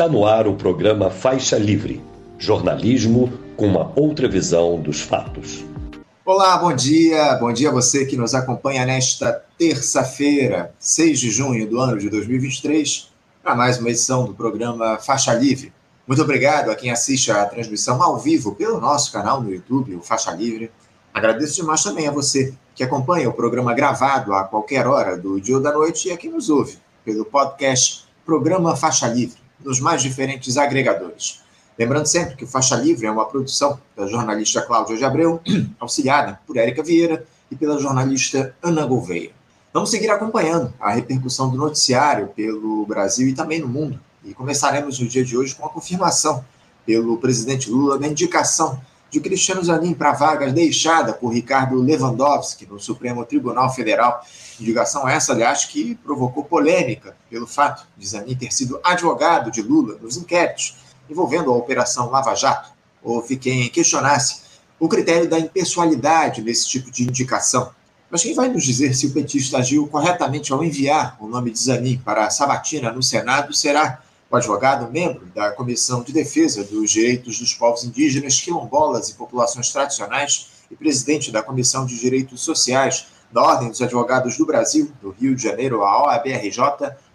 Está no ar o programa Faixa Livre, jornalismo com uma outra visão dos fatos. Olá, bom dia. Bom dia a você que nos acompanha nesta terça-feira, 6 de junho do ano de 2023, para mais uma edição do programa Faixa Livre. Muito obrigado a quem assiste a transmissão ao vivo pelo nosso canal no YouTube, o Faixa Livre. Agradeço demais também a você que acompanha o programa gravado a qualquer hora do dia ou da noite e a quem nos ouve pelo podcast Programa Faixa Livre, nos mais diferentes agregadores. Lembrando sempre que Faixa Livre é uma produção da jornalista Cláudia de Abreu, auxiliada por Érica Vieira e pela jornalista Ana Gouveia. Vamos seguir acompanhando a repercussão do noticiário pelo Brasil e também no mundo. E começaremos o dia de hoje com a confirmação pelo presidente Lula da indicação de Cristiano Zanin para a vaga deixada por Ricardo Lewandowski no Supremo Tribunal Federal. Indicação essa, aliás, que provocou polêmica pelo fato de Zanin ter sido advogado de Lula nos inquéritos envolvendo a Operação Lava Jato. Houve quem questionasse o critério da impessoalidade nesse tipo de indicação. Mas quem vai nos dizer se o petista agiu corretamente ao enviar o nome de Zanin para a sabatina no Senado será o advogado, membro da Comissão de Defesa dos Direitos dos Povos Indígenas, Quilombolas e Populações Tradicionais e presidente da Comissão de Direitos Sociais da Ordem dos Advogados do Brasil, do Rio de Janeiro, a OABRJ,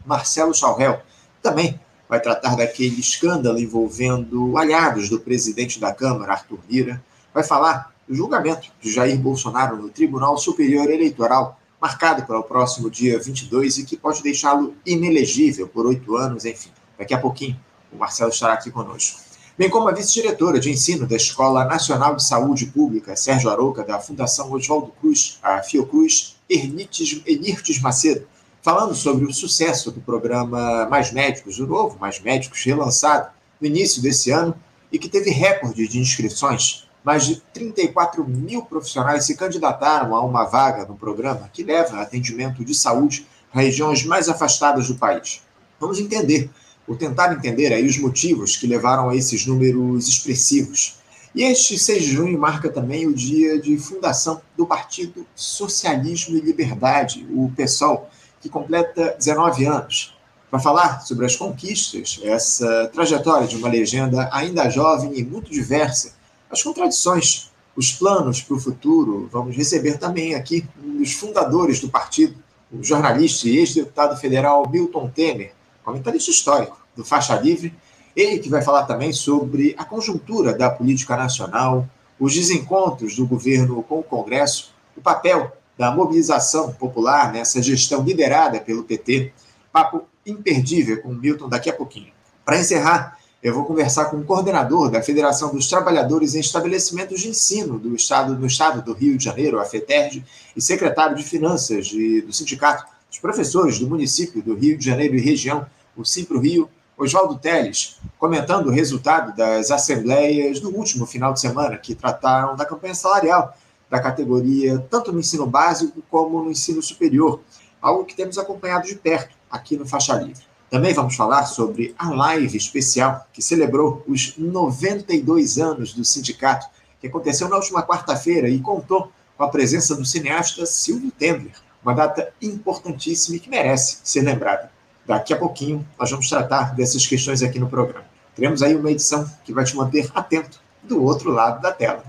Marcelo Chaurel. Também vai tratar daquele escândalo envolvendo aliados do presidente da Câmara, Arthur Lira. Vai falar do julgamento de Jair Bolsonaro no Tribunal Superior Eleitoral, marcado para o próximo dia 22 e que pode deixá-lo inelegível por oito anos, enfim. Daqui a pouquinho, o Marcelo estará aqui conosco. Bem como a vice-diretora de ensino da Escola Nacional de Saúde Pública, Sérgio Arouca, da Fundação Oswaldo Cruz, a Fiocruz, Enirtes Macedo, falando sobre o sucesso do programa Mais Médicos, o novo Mais Médicos, relançado no início desse ano e que teve recorde de inscrições. Mais de 34 mil profissionais se candidataram a uma vaga no programa que leva atendimento de saúde a regiões mais afastadas do país. Vamos entender por tentar entender aí os motivos que levaram a esses números expressivos. E este 6 de junho marca também o dia de fundação do Partido Socialismo e Liberdade, o PSOL, que completa 19 anos. Para falar sobre as conquistas, essa trajetória de uma legenda ainda jovem e muito diversa, as contradições, os planos para o futuro, vamos receber também aqui um dos fundadores do partido, o jornalista e ex-deputado federal Milton Temer, comentarista histórico do Faixa Livre, ele que vai falar também sobre a conjuntura da política nacional, os desencontros do governo com o Congresso, o papel da mobilização popular nessa gestão liderada pelo PT. Papo imperdível com o Milton daqui a pouquinho. Para encerrar, eu vou conversar com o coordenador da Federação dos Trabalhadores em Estabelecimentos de Ensino do Estado, do Estado do Rio de Janeiro, a FETERJ, e secretário de Finanças de, do Sindicato dos Professores do município do Rio de Janeiro e região, o Simpro Rio, Oswaldo Teles, comentando o resultado das assembleias do último final de semana, que trataram da campanha salarial da categoria, tanto no ensino básico como no ensino superior, algo que temos acompanhado de perto aqui no Faixa Livre. Também vamos falar sobre a live especial que celebrou os 92 anos do sindicato, que aconteceu na última quarta-feira e contou com a presença do cineasta Silvio Tendler, uma data importantíssima e que merece ser lembrada. Daqui a pouquinho nós vamos tratar dessas questões aqui no programa. Teremos aí uma edição que vai te manter atento do outro lado da tela.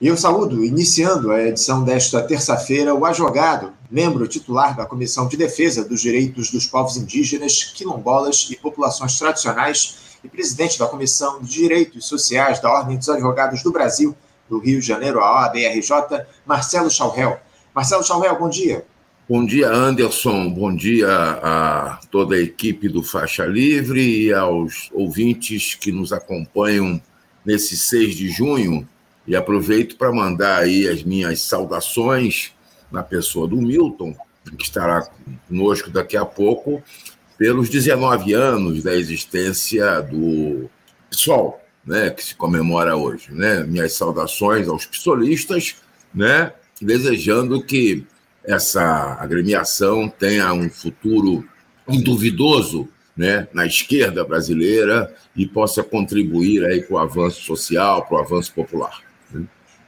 E eu saúdo, iniciando a edição desta terça-feira, o advogado, membro titular da Comissão de Defesa dos Direitos dos Povos Indígenas, Quilombolas e Populações Tradicionais e presidente da Comissão de Direitos Sociais da Ordem dos Advogados do Brasil, do Rio de Janeiro, a OABRJ, Marcelo Chaurel. Marcelo Chaurel, bom dia. Bom dia, Anderson. Bom dia a toda a equipe do Faixa Livre e aos ouvintes que nos acompanham nesse 6 de junho. E aproveito para mandar aí as minhas saudações na pessoa do Milton, que estará conosco daqui a pouco, pelos 19 anos da existência do PSOL, né, que se comemora hoje. Né? Minhas saudações aos psolistas, né? desejando que essa agremiação tenha um futuro duvidoso né, na esquerda brasileira e possa contribuir aí para o avanço social, para o avanço popular.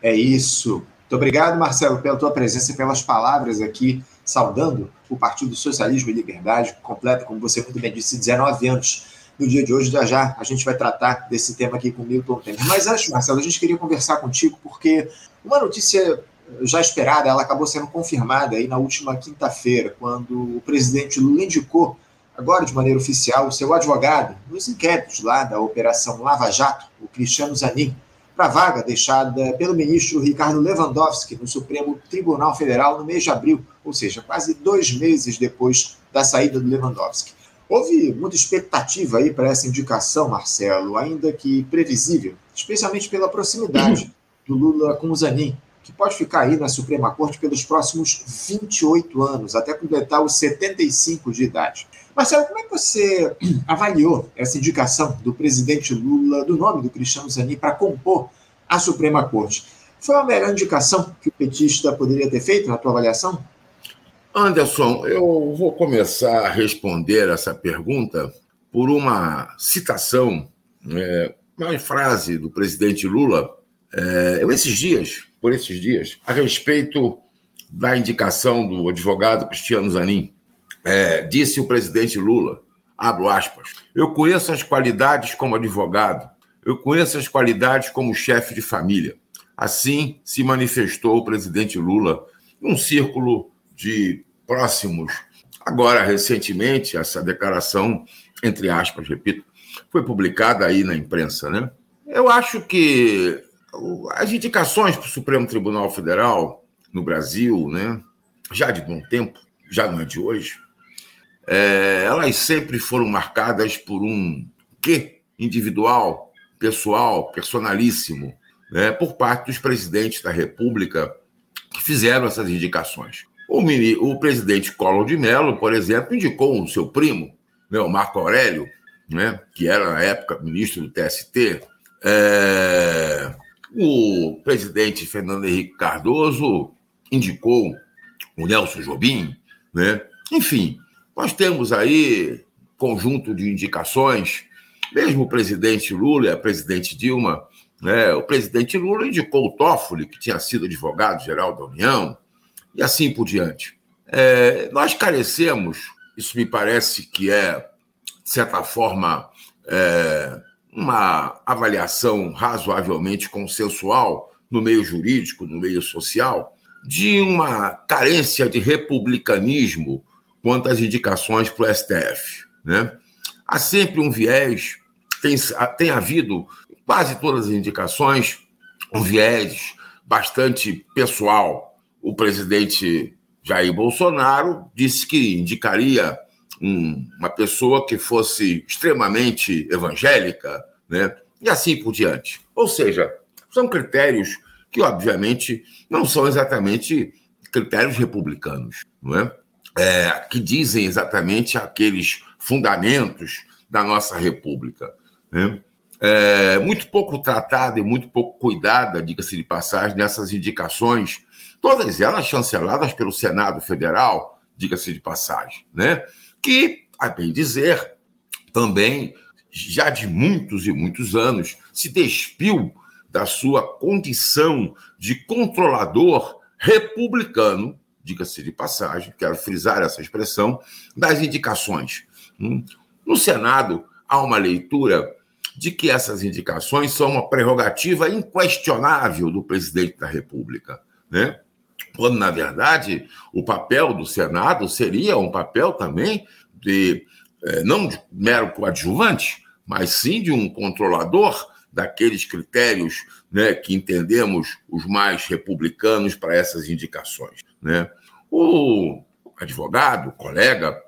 É isso. Muito obrigado, Marcelo, pela tua presença e pelas palavras aqui, saudando o Partido Socialismo e Liberdade, que completa, como você muito bem disse, 19 anos no dia de hoje. Já já a gente vai tratar desse tema aqui com o Milton Temer. Mas antes, Marcelo, a gente queria conversar contigo, porque uma notícia já esperada, ela acabou sendo confirmada aí na última quinta-feira, quando o presidente Lula indicou, agora de maneira oficial, o seu advogado nos inquéritos lá da Operação Lava Jato, o Cristiano Zanin, para a vaga deixada pelo ministro Ricardo Lewandowski no Supremo Tribunal Federal no mês de abril, ou seja, quase dois meses depois da saída do Lewandowski. Houve muita expectativa aí para essa indicação, Marcelo, ainda que previsível, especialmente pela proximidade do Lula com o Zanin, que pode ficar aí na Suprema Corte pelos próximos 28 anos, até completar os 75 de idade. Marcelo, como é que você avaliou essa indicação do presidente Lula, do nome do Cristiano Zanin, para compor a Suprema Corte? Foi a melhor indicação que o petista poderia ter feito, na tua avaliação? Anderson, eu vou começar a responder essa pergunta por uma citação, é, uma frase do presidente Lula, é, esses dias, por esses dias, a respeito da indicação do advogado Cristiano Zanin. É, disse o presidente Lula, abro aspas, eu conheço as qualidades como advogado, eu conheço as qualidades como chefe de família. Assim se manifestou o presidente Lula num círculo de próximos. Agora, recentemente, essa declaração, entre aspas, repito, foi publicada aí na imprensa, né? Eu acho que as indicações para o Supremo Tribunal Federal no Brasil, né, já de bom tempo, já não é de hoje, é, elas sempre foram marcadas por um quê individual, pessoal, personalíssimo, né, por parte dos presidentes da República que fizeram essas indicações. O, mini, o presidente Collor de Mello, por exemplo, indicou o seu primo, né, o Marco Aurélio, né, que era na época ministro do TST. É, o presidente Fernando Henrique Cardoso indicou o Nelson Jobim, né? Enfim, nós temos aí conjunto de indicações, mesmo o presidente Lula a presidente Dilma, né? o presidente Lula indicou o Toffoli, que tinha sido advogado-geral da União, e assim por diante. É, nós carecemos, isso me parece que é, de certa forma, é, uma avaliação razoavelmente consensual no meio jurídico, no meio social, de uma carência de republicanismo quanto às indicações para o STF. Né? Há sempre um viés, tem, tem havido quase todas as indicações, um viés bastante pessoal. O presidente Jair Bolsonaro disse que indicaria um, uma pessoa que fosse extremamente evangélica, né? e assim por diante. Ou seja, são critérios que, obviamente, não são exatamente critérios republicanos, não é? é? que dizem exatamente aqueles fundamentos da nossa república. Né? É, muito pouco tratada e muito pouco cuidada, diga-se de passagem, nessas indicações, todas elas chanceladas pelo Senado Federal, diga-se de passagem, né? que, a bem dizer, também já de muitos e muitos anos se despiu da sua condição de controlador republicano, diga-se de passagem, quero frisar essa expressão, das indicações. Hum? No Senado, há uma leitura de que essas indicações são uma prerrogativa inquestionável do presidente da República, né? Quando, na verdade, o papel do Senado seria um papel também de, eh, não de mero coadjuvante, mas sim de um controlador daqueles critérios né, que entendemos os mais republicanos para essas indicações. Né? O advogado, colega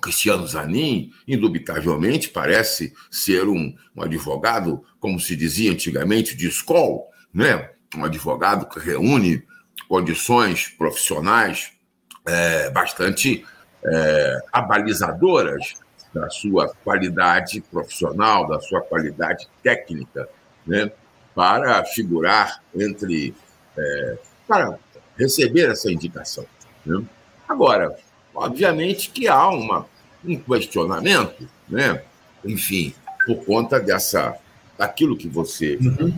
Cristiano Zanin, indubitavelmente parece ser um, um advogado, como se dizia antigamente, de escola, né? um advogado que reúne condições profissionais é, bastante é, abalizadoras da sua qualidade profissional, da sua qualidade técnica, né, para figurar entre. É, para receber essa indicação. Né? Agora, obviamente que há uma, um questionamento, né? enfim, por conta dessa daquilo que você uhum.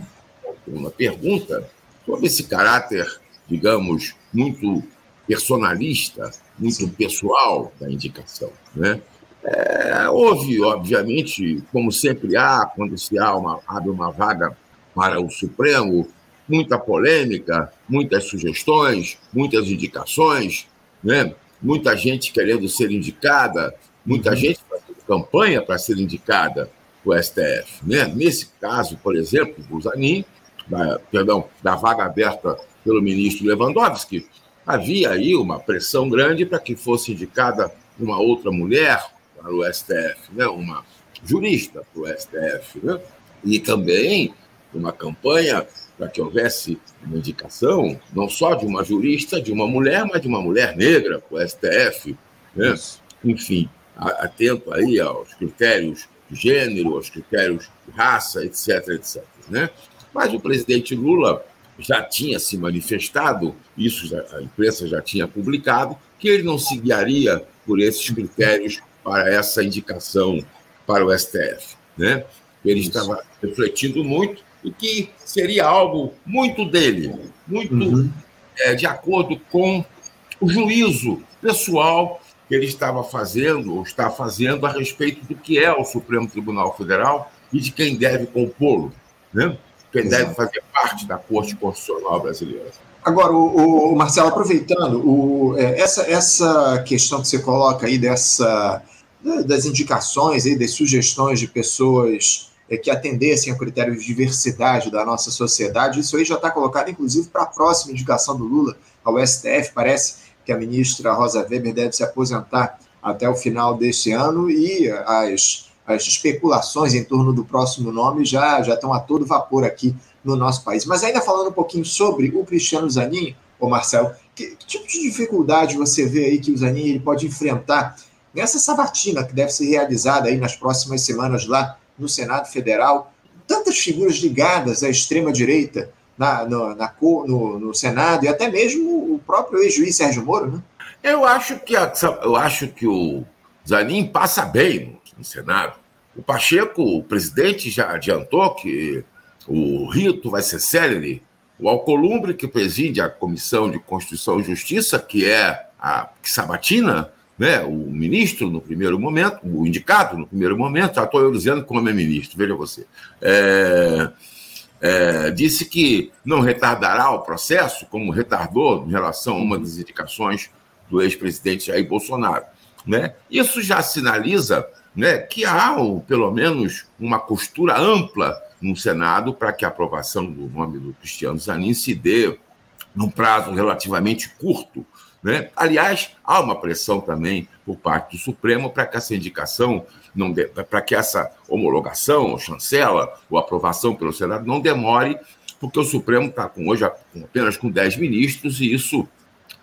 uma pergunta sobre esse caráter digamos, muito personalista, muito pessoal da indicação. Né? É, houve, obviamente, como sempre há, quando se há uma, abre uma vaga para o Supremo, muita polêmica, muitas sugestões, muitas indicações, né? muita gente querendo ser indicada, muita uhum. gente fazendo campanha para ser indicada o STF. Né? Nesse caso, por exemplo, do Zanin, da, perdão, da vaga aberta pelo ministro Lewandowski, havia aí uma pressão grande para que fosse indicada uma outra mulher para o STF, né? uma jurista para o STF, né? e também uma campanha para que houvesse uma indicação, não só de uma jurista, de uma mulher, mas de uma mulher negra para o STF. Né? Enfim, atento aí aos critérios de gênero, aos critérios de raça, etc, etc. Né? Mas o presidente Lula já tinha se manifestado, isso já, a imprensa já tinha publicado, que ele não se guiaria por esses critérios para essa indicação para o STF. Né? Ele isso. estava refletindo muito e que seria algo muito dele, muito uhum. é, de acordo com o juízo pessoal que ele estava fazendo ou está fazendo a respeito do que é o Supremo Tribunal Federal e de quem deve compô-lo, né? Deve fazer parte da Corte Constitucional Brasileira. Agora, o, o Marcelo, aproveitando, o, é, essa, essa questão que você coloca aí dessa das indicações aí, das sugestões de pessoas é, que atendessem a critérios de diversidade da nossa sociedade, isso aí já está colocado, inclusive, para a próxima indicação do Lula ao STF. Parece que a ministra Rosa Weber deve se aposentar até o final deste ano e as, as especulações em torno do próximo nome já, já estão a todo vapor aqui no nosso país. Mas ainda falando um pouquinho sobre o Cristiano Zanin, ô Marcelo, que, que tipo de dificuldade você vê aí que o Zanin ele pode enfrentar nessa sabatina que deve ser realizada aí nas próximas semanas lá no Senado Federal? Tantas figuras ligadas à extrema-direita na, no, na, no, no, Senado e até mesmo o próprio ex-juiz Sérgio Moro, né? Eu acho que, a, eu acho que o Zanin passa bem no, Senado. O Pacheco, o presidente, já adiantou que o rito vai ser célere. O Alcolumbre, que preside a Comissão de Constituição e Justiça, que é a que sabatina né, o ministro no primeiro momento, o indicado no primeiro momento, já estou eu dizendo como é ministro, veja você. É, é, disse que não retardará o processo, como retardou em relação a uma das indicações do ex-presidente Jair Bolsonaro. Né? Isso já sinaliza né, que há, pelo menos, uma costura ampla no Senado para que a aprovação do nome do Cristiano Zanin se dê num prazo relativamente curto. Né? Aliás, há uma pressão também por parte do Supremo para que essa indicação para que essa homologação, ou chancela, ou aprovação pelo Senado não demore, porque o Supremo está com, hoje apenas com 10 ministros e isso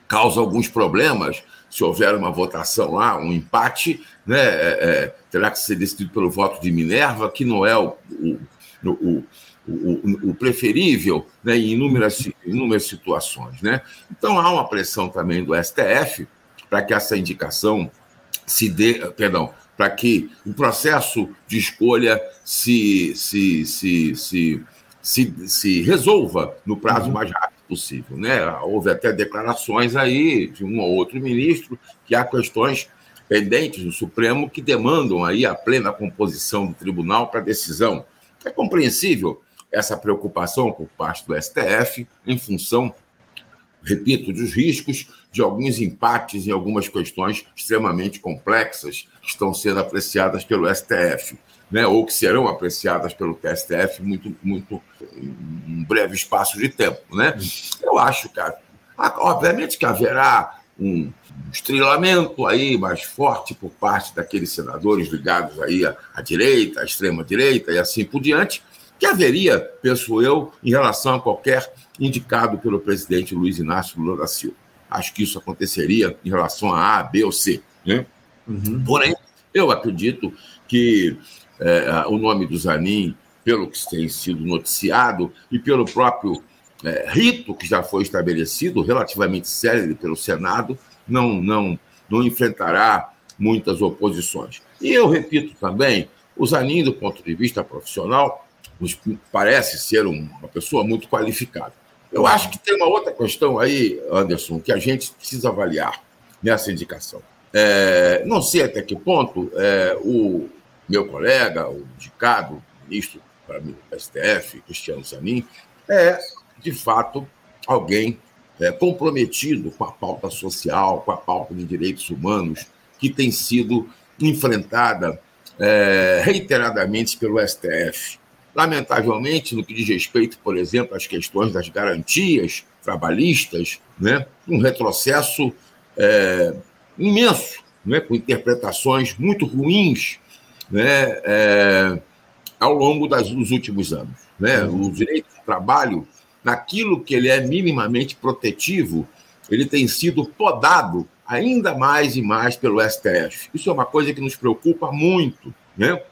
causa alguns problemas. Se houver uma votação lá, um empate, né, é, é, terá que ser decidido pelo voto de Minerva, que não é o, o, o, o, o preferível né, em inúmeras, inúmeras situações. Né? Então há uma pressão também do STF para que essa indicação se dê, perdão, para que o processo de escolha se, se, se, se, se, se resolva no prazo uhum. mais rápido possível. Né? Houve até declarações aí de um ou outro ministro que há questões pendentes no Supremo que demandam aí a plena composição do tribunal para decisão. É compreensível essa preocupação por parte do STF em função repito, dos riscos de alguns empates em algumas questões extremamente complexas que estão sendo apreciadas pelo STF, né, ou que serão apreciadas pelo STF muito, muito em um breve espaço de tempo. Né? Eu acho que, obviamente, que haverá um estrilamento aí mais forte por parte daqueles senadores ligados aí à, à direita, à extrema direita e assim por diante, que haveria, penso eu, em relação a qualquer indicado pelo presidente Luiz Inácio Lula da Silva. Acho que isso aconteceria em relação a A, B ou C. Né? Uhum. Porém, eu acredito que é, o nome do Zanin, pelo que tem sido noticiado e pelo próprio é, rito que já foi estabelecido, relativamente sério pelo Senado, não, não, não enfrentará muitas oposições. E eu repito também, o Zanin, do ponto de vista profissional, nos parece ser uma pessoa muito qualificada. Eu acho que tem uma outra questão aí, Anderson, que a gente precisa avaliar nessa indicação. É, não sei até que ponto é, o meu colega, o indicado, ministro para mim STF, Cristiano Zanin, é, de fato, alguém é, comprometido com a pauta social, com a pauta de direitos humanos, que tem sido enfrentada é, reiteradamente pelo STF. Lamentavelmente, no que diz respeito, por exemplo, às questões das garantias trabalhistas, né, um retrocesso é, imenso, né, com interpretações muito ruins né, é, ao longo das, dos últimos anos. Né? O direito do trabalho, naquilo que ele é minimamente protetivo, ele tem sido podado ainda mais e mais pelo STF. Isso é uma coisa que nos preocupa muito. Né?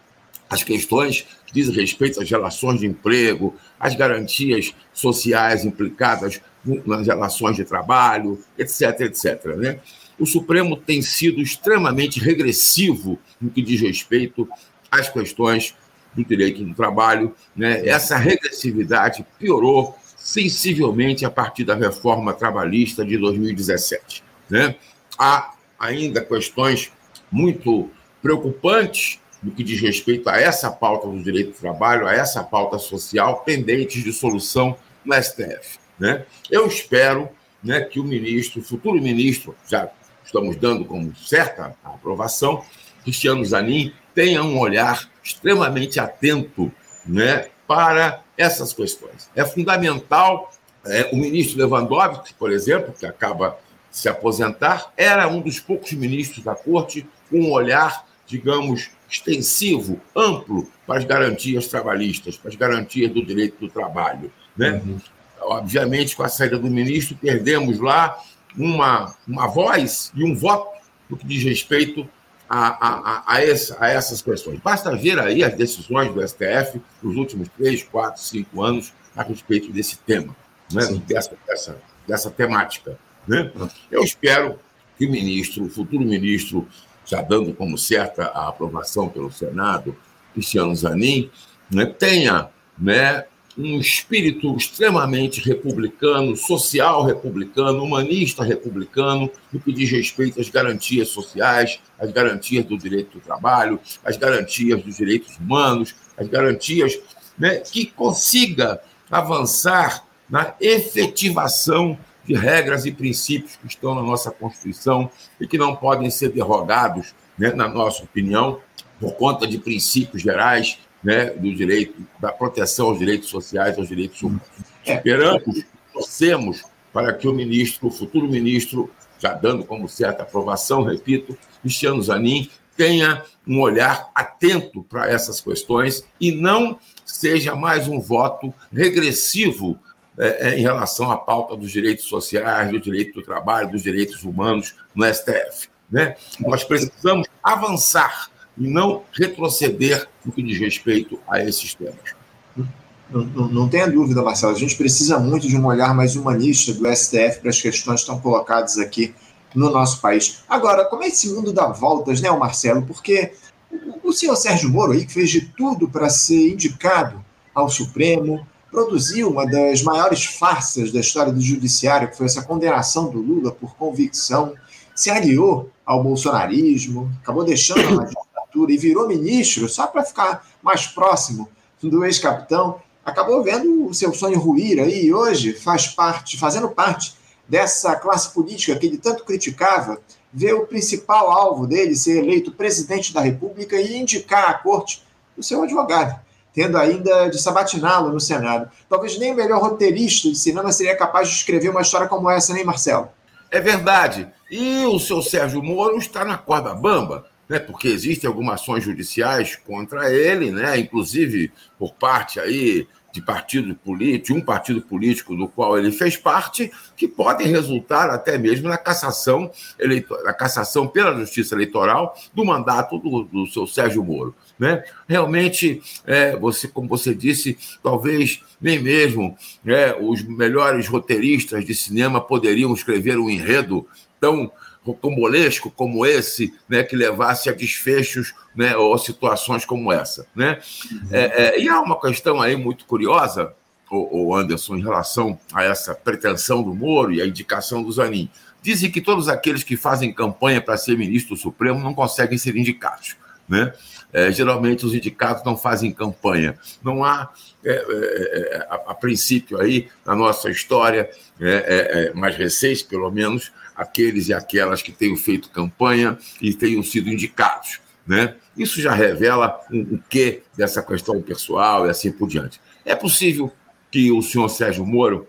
As questões que dizem respeito às relações de emprego, às garantias sociais implicadas nas relações de trabalho, etc, etc. Né? O Supremo tem sido extremamente regressivo no que diz respeito às questões do direito do trabalho. Né? Essa regressividade piorou sensivelmente a partir da reforma trabalhista de 2017. Né? Há ainda questões muito preocupantes no que diz respeito a essa pauta do direito do trabalho, a essa pauta social, pendentes de solução no STF. Né? Eu espero né, que o ministro, o futuro ministro, já estamos dando como certa a aprovação, Cristiano Zanin, tenha um olhar extremamente atento né, para essas questões. É fundamental, é, o ministro Lewandowski, por exemplo, que acaba de se aposentar, era um dos poucos ministros da corte com um olhar, digamos, extensivo, amplo para as garantias trabalhistas, para as garantias do direito do trabalho. Né? Uhum. Obviamente, com a saída do ministro, perdemos lá uma, uma voz e um voto no que diz respeito a, a, a, essa, a, essas questões. Basta ver aí as decisões do STF nos últimos três, quatro, cinco anos a respeito desse tema, né? dessa, dessa, dessa temática. Né? Eu espero que o ministro, o futuro ministro, já dando como certa a aprovação pelo Senado, Cristiano Zanin, né, tenha né, um espírito extremamente republicano, social republicano, humanista republicano, no que diz respeito às garantias sociais, às garantias do direito do trabalho, às garantias dos direitos humanos, às garantias né, que consiga avançar na efetivação de regras e princípios que estão na nossa Constituição e que não podem ser derrogados, né, na nossa opinião, por conta de princípios gerais né, do direito, da proteção aos direitos sociais, aos direitos humanos. É. Esperamos, torcemos para que o ministro, o futuro ministro, já dando como certa aprovação, repito, Cristiano Zanin, tenha um olhar atento para essas questões e não seja mais um voto regressivo é, é, em relação à pauta dos direitos sociais, do direito do trabalho, dos direitos humanos no STF. Né? Nós precisamos avançar e não retroceder no que diz respeito a esses temas. Não, não, não, tenha dúvida, Marcelo. A gente precisa muito de um olhar mais humanista do STF para as questões que estão colocadas aqui no nosso país. Agora, como é esse mundo dá voltas, né, Marcelo? Porque o, o senhor Sérgio Moro aí, que fez de tudo para ser indicado ao Supremo, produziu uma das maiores farsas da história do judiciário, que foi essa condenação do Lula por convicção, se aliou ao bolsonarismo, acabou deixando a e virou ministro só para ficar mais próximo do ex-capitão, acabou vendo o seu sonho ruir aí e hoje faz parte, fazendo parte dessa classe política que ele tanto criticava, vê o principal alvo dele ser eleito presidente da República e indicar à corte o seu advogado, tendo ainda de sabatiná-lo no Senado. Talvez nem o melhor roteirista de cinema seria capaz de escrever uma história como essa, nem Marcelo? É verdade. E o seu Sérgio Moro está na corda bamba né, porque existem algumas ações judiciais contra ele, né, inclusive por parte aí de partido político, um partido político do qual ele fez parte, que podem resultar até mesmo na cassação, na cassação pela Justiça Eleitoral do mandato do, do seu Sérgio Moro. Né? Realmente, é, você, como você disse, talvez nem mesmo é, os melhores roteiristas de cinema poderiam escrever um enredo tão rocambolesco como esse, né, que levasse a desfechos né, ou situações como essa. Né? Uhum. É, é, e há uma questão aí muito curiosa, o Anderson, em relação a essa pretensão do Moro e a indicação do Zanin. Dizem que todos aqueles que fazem campanha para ser ministro Supremo não conseguem ser indicados. Né? É, geralmente os indicados não fazem campanha. Não há, é, é, é a, a, princípio, aí, na nossa história, é, é, mais recente, pelo menos, aqueles e aquelas que tenham feito campanha e tenham sido indicados. Né? Isso já revela um, um quê dessa questão pessoal e assim por diante. É possível que o senhor Sérgio Moro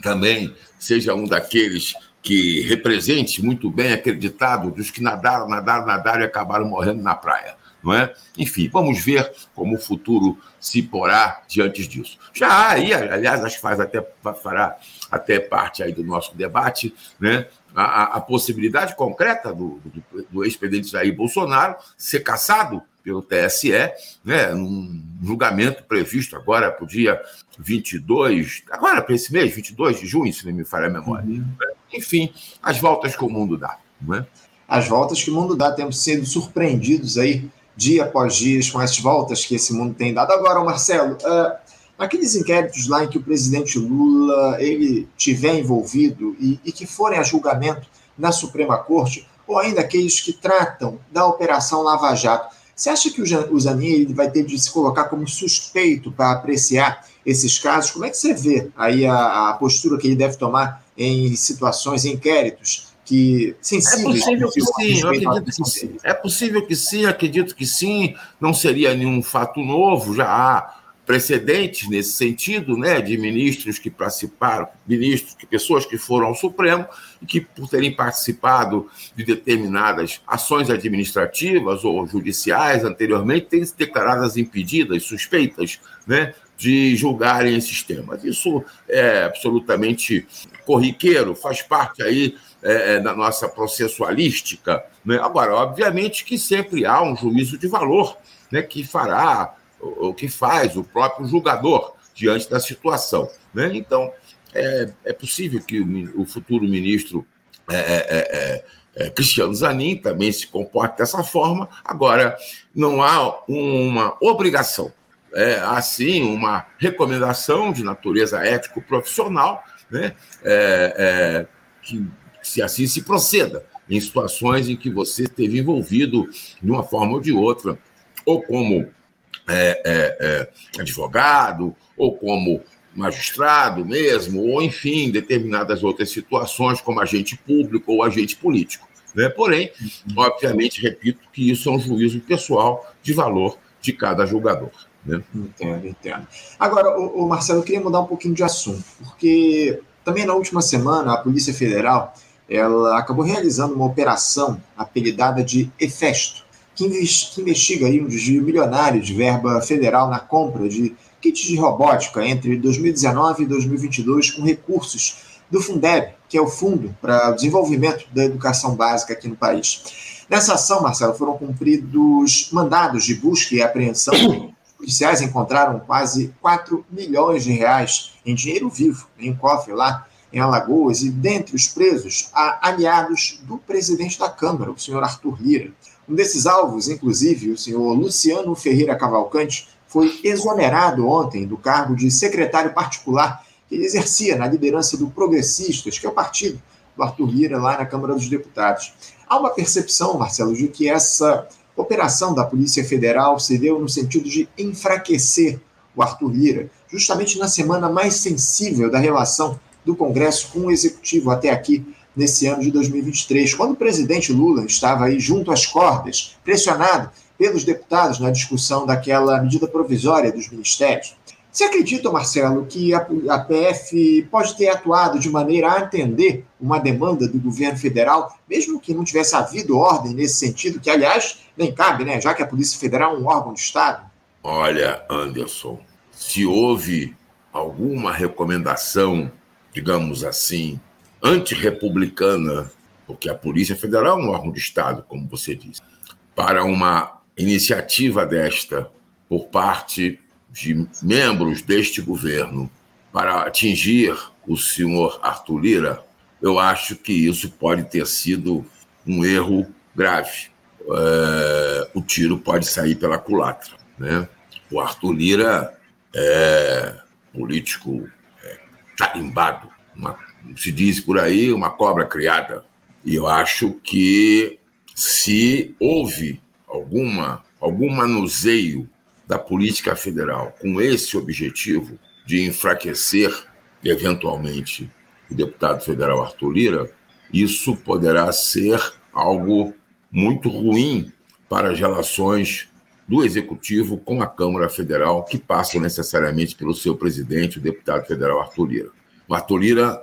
também seja um daqueles que represente muito bem acreditado dos que nadaram, nadaram, nadaram e acabaram morrendo na praia. Não é? Enfim, vamos ver como o futuro se porá diante disso. Já há aí, aliás, acho que faz até, fará até parte aí do nosso debate, né? a, a possibilidade concreta do, do, do ex-presidente Jair Bolsonaro ser caçado pelo TSE, né, num julgamento previsto agora para o dia 22, agora para esse mês, 22 de junho, se não me falha a memória. Uhum. Enfim, as voltas que o mundo dá. Não é? As voltas que o mundo dá, temos sido surpreendidos aí, dia após dia, com as voltas que esse mundo tem dado. Agora, Marcelo, uh, aqueles inquéritos lá em que o presidente Lula ele tiver envolvido e, e que forem a julgamento na Suprema Corte, ou ainda aqueles que tratam da Operação Lava Jato, você acha que o Zanin vai ter de se colocar como suspeito para apreciar esses casos? Como é que você vê aí a, a postura que ele deve tomar em situações, em inquéritos que sensíveis? É possível que sim, eu acredito que sim. É possível que sim, acredito que sim. Não seria nenhum fato novo, já há precedentes nesse sentido, né, de ministros que participaram, ministros, que pessoas que foram ao Supremo e que por terem participado de determinadas ações administrativas ou judiciais anteriormente têm se declaradas impedidas, suspeitas, né, de julgarem esses temas. Isso é absolutamente corriqueiro, faz parte aí é, é da nossa processualística. Né? Agora, obviamente que sempre há um juízo de valor né, que fará o que faz o próprio julgador diante da situação. Né? Então, é, é possível que o, o futuro ministro é é, é, é, é, Cristiano Zanin também se comporte dessa forma. Agora, não há uma obrigação, há sim uma recomendação de natureza ético-profissional né? que, se assim se proceda em situações em que você esteve envolvido de uma forma ou de outra, ou como é, é, é, advogado, ou como magistrado mesmo, ou enfim, determinadas outras situações, como agente público ou agente político. Né? Porém, uhum. obviamente, repito que isso é um juízo pessoal de valor de cada julgador. Né? Entendo, entendo. Agora, o, o Marcelo, eu queria mudar um pouquinho de assunto, porque também na última semana a Polícia Federal ela acabou realizando uma operação apelidada de Efesto, que investiga aí um desvio milionário de verba federal na compra de kits de robótica entre 2019 e 2022 com recursos do Fundeb, que é o Fundo para o Desenvolvimento da Educação Básica aqui no país. Nessa ação, Marcelo, foram cumpridos mandados de busca e apreensão. Os policiais encontraram quase 4 milhões de reais em dinheiro vivo em um cofre lá em Alagoas e, dentre os presos, há aliados do presidente da Câmara, o senhor Arthur Lira. Um desses alvos, inclusive, o senhor Luciano Ferreira Cavalcante, foi exonerado ontem do cargo de secretário particular que ele exercia na liderança do Progressistas, que é o partido do Arthur Lira lá na Câmara dos Deputados. Há uma percepção, Marcelo, de que essa operação da Polícia Federal se deu no sentido de enfraquecer o Arthur Lira, justamente na semana mais sensível da relação do Congresso com o Executivo até aqui nesse ano de 2023, quando o presidente Lula estava aí junto às cordas, pressionado pelos deputados na discussão daquela medida provisória dos ministérios. Você acredita, Marcelo, que a, a PF pode ter atuado de maneira a atender uma demanda do governo federal, mesmo que não tivesse havido ordem nesse sentido, que, aliás, nem cabe, né? Já que a Polícia Federal é um órgão do Estado? Olha, Anderson, se houve alguma recomendação, digamos assim, antirrepublicana, porque a Polícia Federal é um órgão de Estado, como você disse, para uma iniciativa desta por parte de membros deste governo para atingir o senhor Arthur Lira, eu acho que isso pode ter sido um erro grave. É, o tiro pode sair pela culatra. Né? O Arthur Lira é político é, tarimbado, uma, se diz por aí, uma cobra criada. E eu acho que se houve alguma, algum manuseio da política federal com esse objetivo de enfraquecer, eventualmente, o deputado federal Arthur Lira, isso poderá ser algo muito ruim para as relações do Executivo com a Câmara Federal, que passam necessariamente pelo seu presidente, o deputado federal Arthur Lira. O Arthur Lira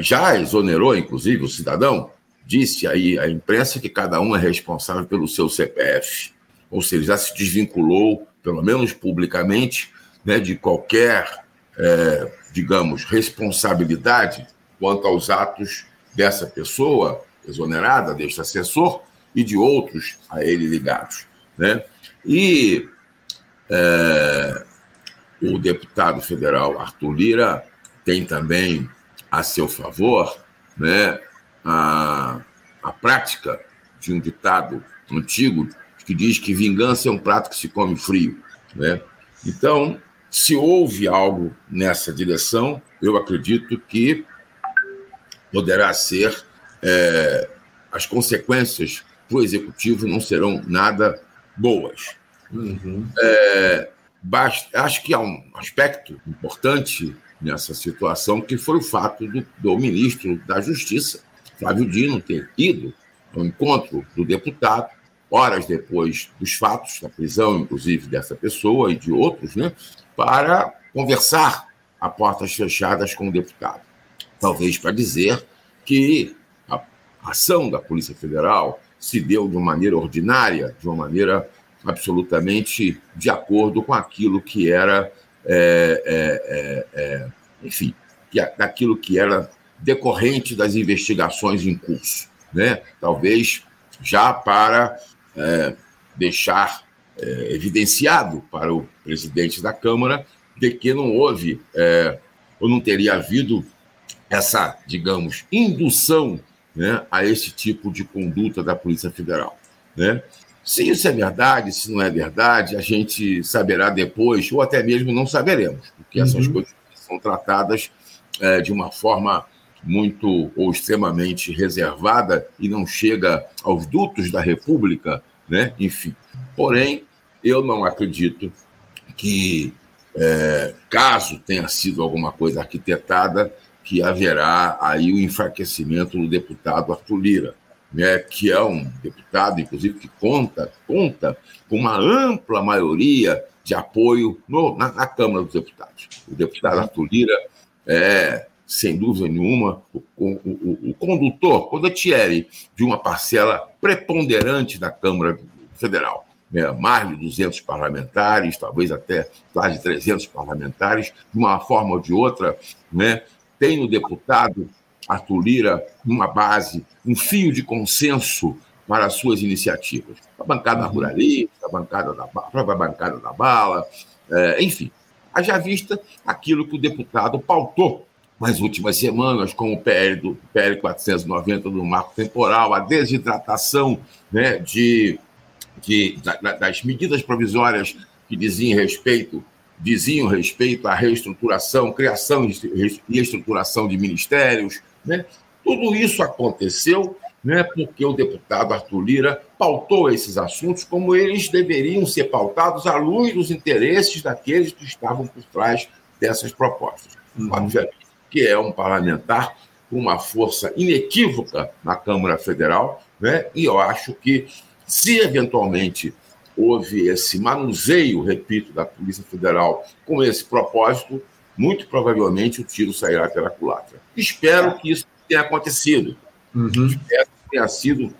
já exonerou, inclusive, o cidadão, disse aí à imprensa que cada um é responsável pelo seu CPF. Ou seja, já se desvinculou, pelo menos publicamente, né, de qualquer, é, digamos, responsabilidade quanto aos atos dessa pessoa exonerada, deste assessor, e de outros a ele ligados. Né? E é, o deputado federal Arthur Lira tem também a seu favor né, a, a prática de um ditado antigo que diz que vingança é um prato que se come frio. Né? Então, se houve algo nessa direção, eu acredito que poderá ser é, as consequências para o executivo não serão nada boas. Uhum. É, basta, acho que há um aspecto importante nessa situação que foi o fato do, do ministro da Justiça, Flávio Dino, ter ido ao encontro do deputado, horas depois dos fatos, da prisão, inclusive, dessa pessoa e de outros, né, para conversar a portas fechadas com o deputado. Talvez para dizer que a ação da Polícia Federal se deu de uma maneira ordinária, de uma maneira absolutamente de acordo com aquilo que era, é, é, é, é enfim, daquilo que era decorrente das investigações em curso. Né? Talvez já para é, deixar evidenciado para o presidente da Câmara de que não houve, ou não teria havido essa, digamos, indução né, a esse tipo de conduta da Polícia Federal. Né? Se isso é verdade, se não é verdade, a gente saberá depois, ou até mesmo não saberemos, porque uhum. essas coisas são tratadas é, de uma forma muito ou extremamente reservada e não chega aos dutos da República, né? enfim. Porém, eu não acredito que, é, caso tenha sido alguma coisa arquitetada, que haverá aí o enfraquecimento do deputado Arthur Lira, né, que é um deputado, inclusive, que conta, conta com uma ampla maioria de apoio no, na, na, Câmara dos Deputados. O deputado Arthur Lira é, sem dúvida nenhuma, o, o, o, o condutor, condottieri de uma parcela preponderante da Câmara Federal. Né, mais de 200 parlamentares, talvez até quase 300 parlamentares, de uma forma ou de outra, né, tem no deputado Arthur Lira uma base, um fio de consenso para as suas iniciativas. A bancada uhum. ruralista, a, bancada da, a própria bancada da bala, é, enfim. Haja vista aquilo que o deputado pautou nas últimas semanas com o PL, do, PL 490 do marco temporal, a desidratação né, de, de, das medidas provisórias que diziam respeito diziam respeito à reestruturação, criação e estruturação de ministérios. Né? Tudo isso aconteceu né, porque o deputado Arthur Lira pautou esses assuntos como eles deveriam ser pautados à luz dos interesses daqueles que estavam por trás dessas propostas. Uhum. Obviamente que é um parlamentar com uma força inequívoca na Câmara Federal, né, e eu acho que, se eventualmente houve esse manuseio, repito, da Polícia Federal com esse propósito, muito provavelmente o tiro sairá pela culatra. Espero que isso tenha acontecido. Uhum. Espero que tenha sido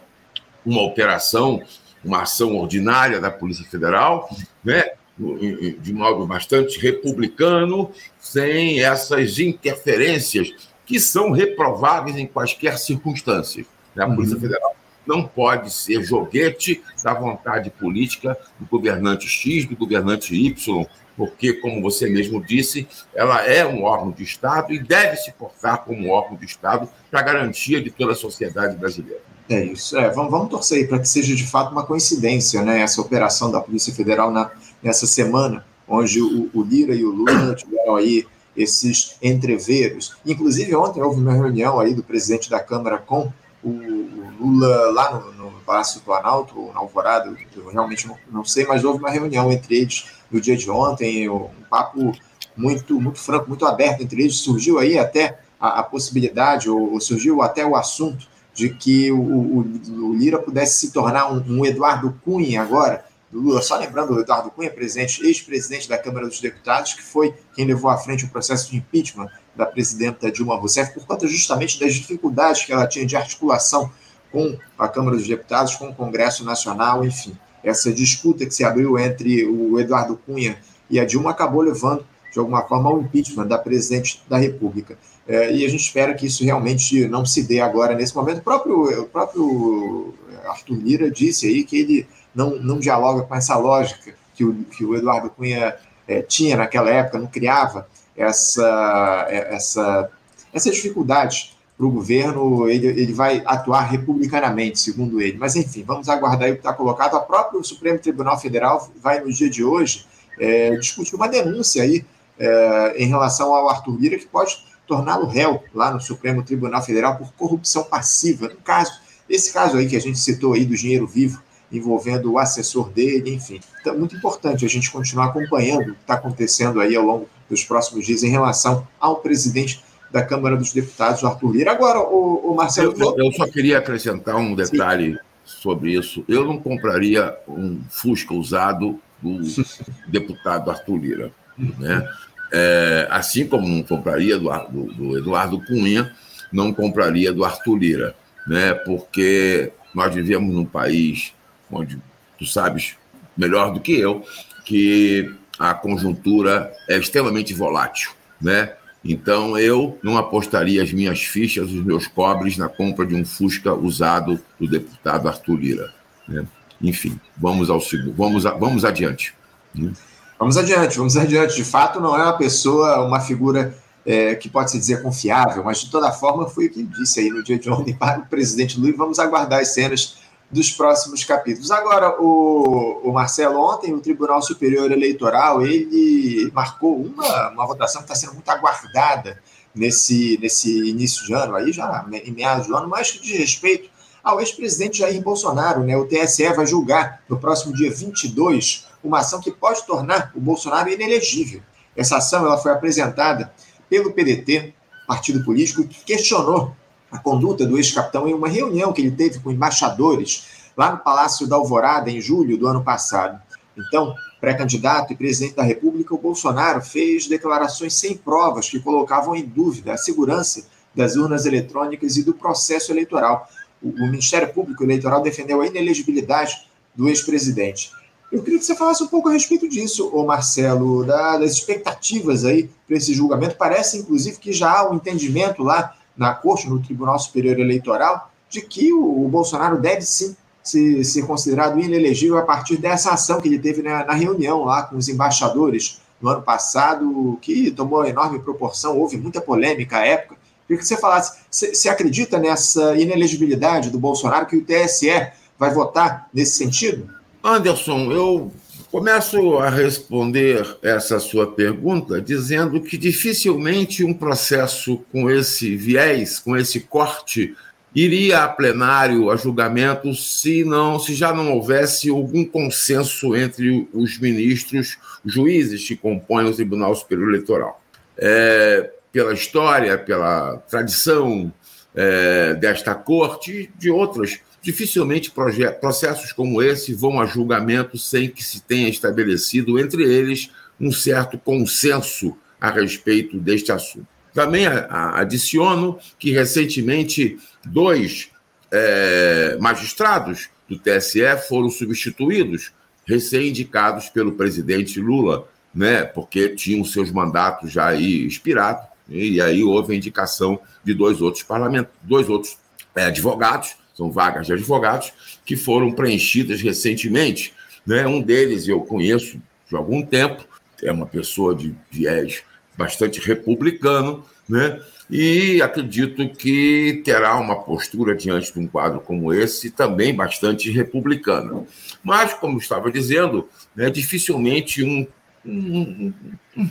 uma operação, uma ação ordinária da Polícia Federal, né? de modo bastante republicano, sem essas interferências que são reprováveis em quaisquer circunstâncias. A Polícia uhum. Federal não pode ser joguete da vontade política do governante X, do governante Y, porque, como você mesmo disse, ela é um órgão de Estado e deve se portar como órgão de Estado para a garantia de toda a sociedade brasileira. É isso. É, vamos, vamos torcer para que seja de fato uma coincidência, né? Essa operação da Polícia Federal na, nessa semana, onde o, o Lira e o Lula tiveram aí esses entreveros. Inclusive, ontem houve uma reunião aí do presidente da Câmara com o Lula lá no, no Palácio do Planalto, ou na Alvorada, eu realmente não, não, sei, mas houve uma reunião entre eles no dia de ontem, um papo muito, muito franco, muito aberto entre eles. Surgiu aí até a, a possibilidade, ou, ou, surgiu até o assunto de que o, o, o Lira pudesse se tornar um, um Eduardo Cunha agora, Lula, só lembrando o Eduardo Cunha, presidente, ex-presidente da Câmara dos Deputados, que foi quem levou à frente o processo de impeachment da presidenta Dilma Rousseff, por conta justamente das dificuldades que ela tinha de articulação com a Câmara dos Deputados, com o Congresso Nacional, enfim. Essa disputa que se abriu entre o Eduardo Cunha e a Dilma acabou levando, de alguma forma, ao impeachment da presidente da República. É, e a gente espera que isso realmente não se dê agora, nesse momento. O próprio, o próprio Arthur Lira disse aí que ele não, não dialoga com essa lógica que o, que o Eduardo Cunha é, tinha naquela época, não criava essa, é, essa, essa dificuldade para o governo, ele, ele vai atuar republicanamente, segundo ele. Mas, enfim, vamos aguardar o que está colocado. A próprio Supremo Tribunal Federal vai, no dia de hoje, é, discutir uma denúncia aí é, em relação ao Arthur Lira, que pode torná-lo réu lá no Supremo Tribunal Federal por corrupção passiva. No caso, esse caso aí que a gente citou aí do dinheiro vivo, envolvendo o assessor dele, enfim. Então, é muito importante a gente continuar acompanhando o que está acontecendo aí ao longo dos próximos dias em relação ao presidente da Câmara dos Deputados, o Arthur Lira. Agora, o, o Marcelo. Eu, eu, só queria acrescentar um detalhe Sim. sobre isso. Eu não compraria um Fusca usado do deputado Arthur Lira. Né? É, assim como não compraria do, do, do Eduardo Cunha, não compraria do Arthur Lira, né? porque nós vivemos num país onde tu sabes melhor do que eu que a conjuntura é extremamente volátil, né? Então eu não apostaria as minhas fichas, os meus cobres na compra de um Fusca usado do deputado Arthur Lira. Né? Enfim, vamos ao segundo, vamos, vamos adiante. Né? Vamos adiante, vamos adiante. De fato, não é uma pessoa, uma figura é, que pode se dizer confiável, mas de toda forma foi o que disse aí no dia de ontem para o presidente Lula. Vamos aguardar as cenas dos próximos capítulos. Agora, o, o, Marcelo, ontem o Tribunal Superior Eleitoral, ele marcou uma, uma votação que está sendo muito aguardada nesse, nesse início de ano, aí já em meados do ano, mas que diz respeito ao ex-presidente Jair Bolsonaro. Né? O TSE vai julgar no próximo dia 22 uma ação que pode tornar o Bolsonaro inelegível. Essa ação ela foi apresentada pelo PDT, partido político, que questionou a conduta do ex-capitão em uma reunião que ele teve com embaixadores lá no Palácio da Alvorada, em julho do ano passado. Então, pré-candidato e presidente da República, o Bolsonaro fez declarações sem provas que colocavam em dúvida a segurança das urnas eletrônicas e do processo eleitoral. O, Ministério Público Eleitoral defendeu a inelegibilidade do ex-presidente. Eu queria que você falasse um pouco a respeito disso, ô Marcelo, das expectativas aí para esse julgamento. Parece, inclusive, que já há um entendimento lá na Corte, no Tribunal Superior Eleitoral, de que o, o Bolsonaro deve sim ser, considerado inelegível a partir dessa ação que ele teve na, na, reunião lá com os embaixadores no ano passado, que tomou enorme proporção, houve muita polêmica à época. Queria que você falasse, você acredita nessa inelegibilidade do Bolsonaro, que o TSE vai votar nesse sentido? Anderson, eu Começo a responder essa sua pergunta dizendo que dificilmente um processo com esse viés, com esse corte, iria a plenário a julgamento se não, se já não houvesse algum consenso entre os ministros, juízes que compõem o Tribunal Superior Eleitoral. É, pela história, pela tradição é, desta corte e de outras Dificilmente processos como esse vão a julgamento sem que se tenha estabelecido entre eles um certo consenso a respeito deste assunto. Também adiciono que recentemente dois é, magistrados do TSE foram substituídos, recém-indicados pelo presidente Lula, né, porque tinham seus mandatos já aí expirados, e aí houve a indicação de dois outros parlamentares, dois outros é, advogados são vagas de advogados, que foram preenchidas recentemente. Né? Um deles eu conheço de algum tempo, é uma pessoa de viés bastante republicano, né? e acredito que terá uma postura diante de um quadro como esse também bastante republicana. Mas, como estava dizendo, né, dificilmente um um,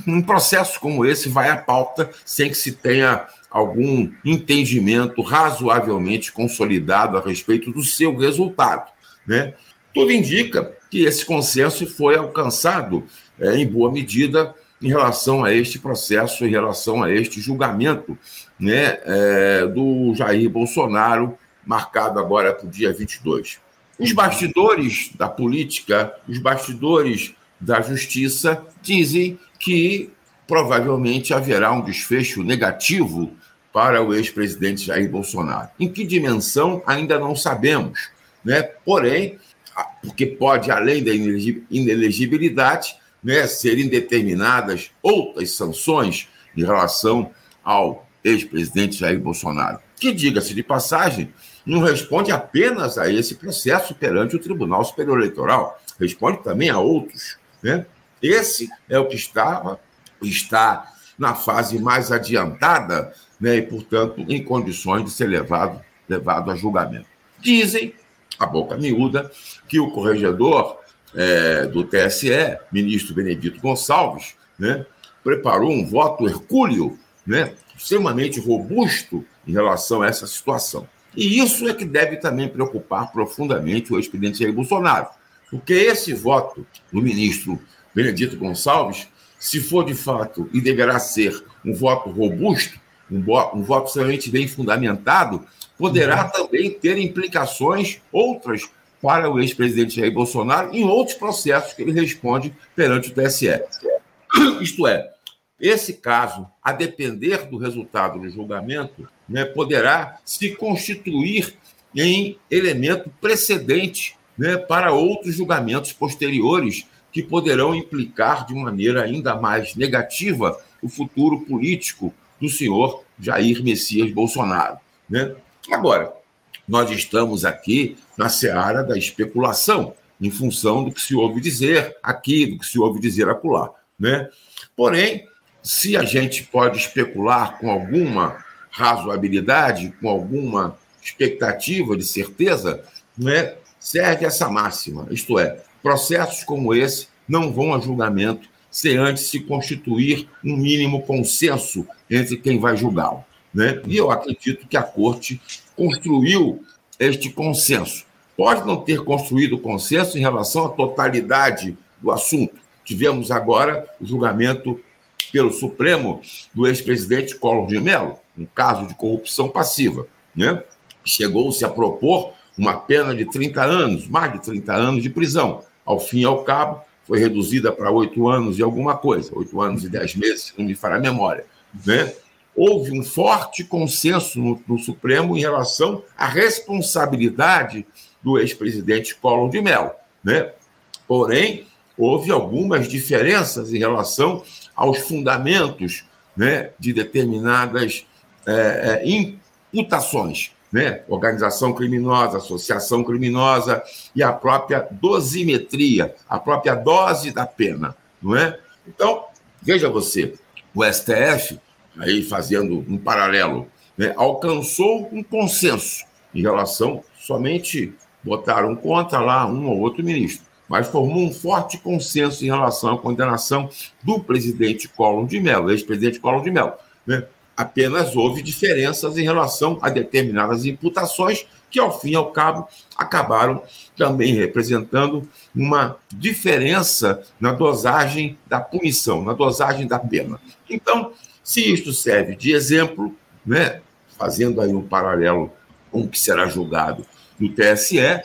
um, processo como esse vai à pauta sem que se tenha algum entendimento razoavelmente consolidado a respeito do seu resultado. Né? Tudo indica que esse consenso foi alcançado é, em boa medida em relação a este processo, em relação a este julgamento né, é, do Jair Bolsonaro, marcado agora para o dia 22. Os bastidores da política, os bastidores da justiça dizem que provavelmente haverá um desfecho negativo para o ex-presidente Jair Bolsonaro. Em que dimensão ainda não sabemos, né? Porém, porque pode, além da inelegibilidade, né, serem determinadas outras sanções em relação ao ex-presidente Jair Bolsonaro, que, diga-se de passagem, não responde apenas a esse processo perante o Tribunal Superior Eleitoral, responde também a outros. Né? Esse é o que estava, está na fase mais adiantada né, e, portanto, em condições de ser levado, levado a julgamento. Dizem, a boca miúda, que o corregedor é, do TSE, ministro Benedito Gonçalves, né, preparou um voto hercúleo, né, extremamente robusto em relação a essa situação. E isso é que deve também preocupar profundamente o ex-presidente Jair Bolsonaro, porque esse voto do ministro Benedito Gonçalves, se for de fato e deverá ser um voto robusto, um, um voto extremamente bem fundamentado, poderá uhum. também ter implicações outras para o ex-presidente Jair Bolsonaro em outros processos que ele responde perante o TSE. Isto é, esse caso, a depender do resultado do julgamento, né, poderá se constituir em elemento precedente né, para outros julgamentos posteriores que poderão implicar de maneira ainda mais negativa o futuro político do senhor Jair Messias Bolsonaro. Né? Agora, nós estamos aqui na seara da especulação, em função do que se ouve dizer aqui, do que se ouve dizer acolá. Né? Porém, se a gente pode especular com alguma razoabilidade, com alguma expectativa de certeza, né, serve essa máxima, isto é, processos como esse não vão a julgamento sem antes se constituir um mínimo consenso entre quem vai julgá-lo. Né? E eu acredito que a Corte construiu este consenso. Pode não ter construído consenso em relação à totalidade do assunto. Tivemos agora o julgamento pelo Supremo do ex-presidente Collor de Mello, um caso de corrupção passiva. Né? Chegou-se a propor uma pena de 30 anos, mais de 30 anos de prisão. Ao fim e ao cabo, foi reduzida para oito anos e alguma coisa, oito anos e dez meses, se não me fará memória. Né? Houve um forte consenso no, no Supremo em relação à responsabilidade do ex-presidente Collor de Mello. Né? Porém, houve algumas diferenças em relação aos fundamentos né, de determinadas é, é imputações né? organização criminosa, associação criminosa e a própria dosimetria, a própria dose da pena, não é? Então, veja você, o STF, aí fazendo um paralelo, né, alcançou um consenso em relação, somente botaram contra lá um ou outro ministro, mas formou um forte consenso em relação à condenação do presidente Collor de Mello, ex-presidente Collor de Mello. Né? apenas houve diferenças em relação a determinadas imputações que, ao fim e ao cabo, acabaram também representando uma diferença na dosagem da punição, na dosagem da pena. Então, se isto serve de exemplo, né, fazendo aí um paralelo com o que será julgado no TSE, é,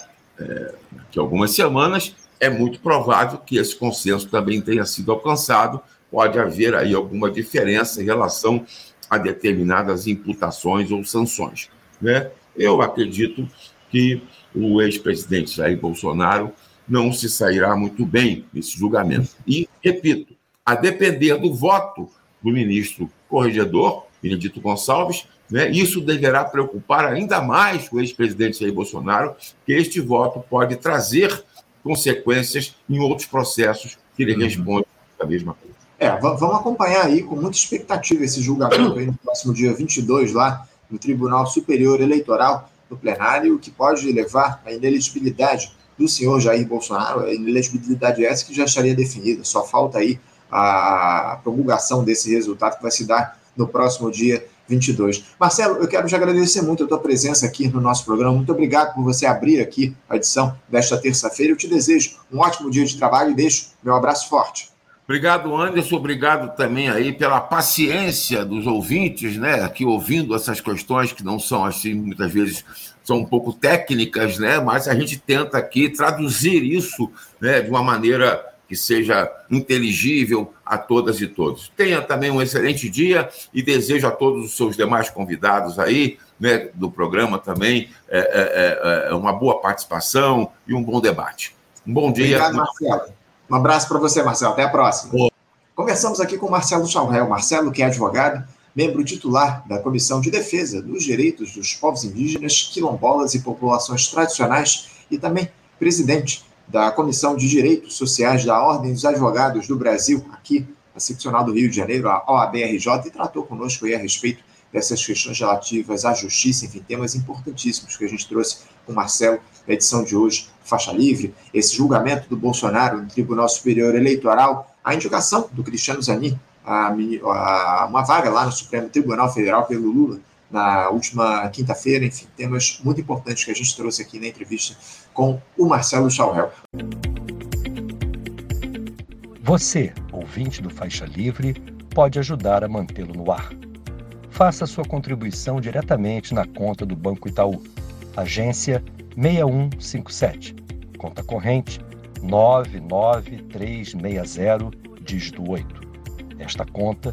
daqui a algumas semanas, é muito provável que esse consenso também tenha sido alcançado. Pode haver aí alguma diferença em relação a determinadas imputações ou sanções. Né? Eu acredito que o ex-presidente Jair Bolsonaro não se sairá muito bem nesse julgamento. E, repito, a depender do voto do ministro corregedor, Benedito Gonçalves, né, isso deverá preocupar ainda mais o ex-presidente Jair Bolsonaro, que este voto pode trazer consequências em outros processos que ele uhum. responde da mesma coisa. É, vamos acompanhar aí com muita expectativa esse julgamento aí no próximo dia 22 lá no Tribunal Superior Eleitoral, no plenário, que pode levar à ineligibilidade do senhor Jair Bolsonaro, a ineligibilidade essa que já estaria definida, só falta aí a, promulgação desse resultado que vai se dar no próximo dia 22. Marcelo, eu quero te agradecer muito a tua presença aqui no nosso programa. Muito obrigado por você abrir aqui a edição desta terça-feira. Eu te desejo um ótimo dia de trabalho e deixo meu abraço forte. Obrigado, Anderson. Obrigado também aí pela paciência dos ouvintes, né? Aqui ouvindo essas questões que não são assim, muitas vezes são um pouco técnicas, né? Mas a gente tenta aqui traduzir isso, né, de uma maneira que seja inteligível a todas e todos. Tenha também um excelente dia e desejo a todos os seus demais convidados aí, né, do programa também, é, é, é, é uma boa participação e um bom debate. Um bom dia. Obrigado, Marcelo. Um abraço para você, Marcelo. Até a próxima. Boa. Conversamos aqui com Marcelo Chalrel. Marcelo, que é advogado, membro titular da Comissão de Defesa dos Direitos dos Povos Indígenas, Quilombolas e Populações Tradicionais e também presidente da Comissão de Direitos Sociais da Ordem dos Advogados do Brasil, aqui na seccional do Rio de Janeiro, a OABRJ, e tratou conosco aí a respeito dessas questões relativas à justiça, enfim, temas importantíssimos que a gente trouxe com o Marcelo na edição de hoje, faixa livre, esse julgamento do Bolsonaro no Tribunal Superior Eleitoral, a indicação do Cristiano Zanin a, a, uma vaga lá no Supremo Tribunal Federal pelo Lula, na última quinta-feira, enfim, temas muito importantes que a gente trouxe aqui na entrevista com o Marcelo Chalrel. Você, ouvinte do Faixa Livre, pode ajudar a mantê-lo no ar. Faça sua contribuição diretamente na conta do Banco Itaú, agência 6157, conta corrente 99360, dígito 8. Esta conta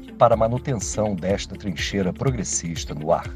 para a manutenção desta trincheira progressista no ar.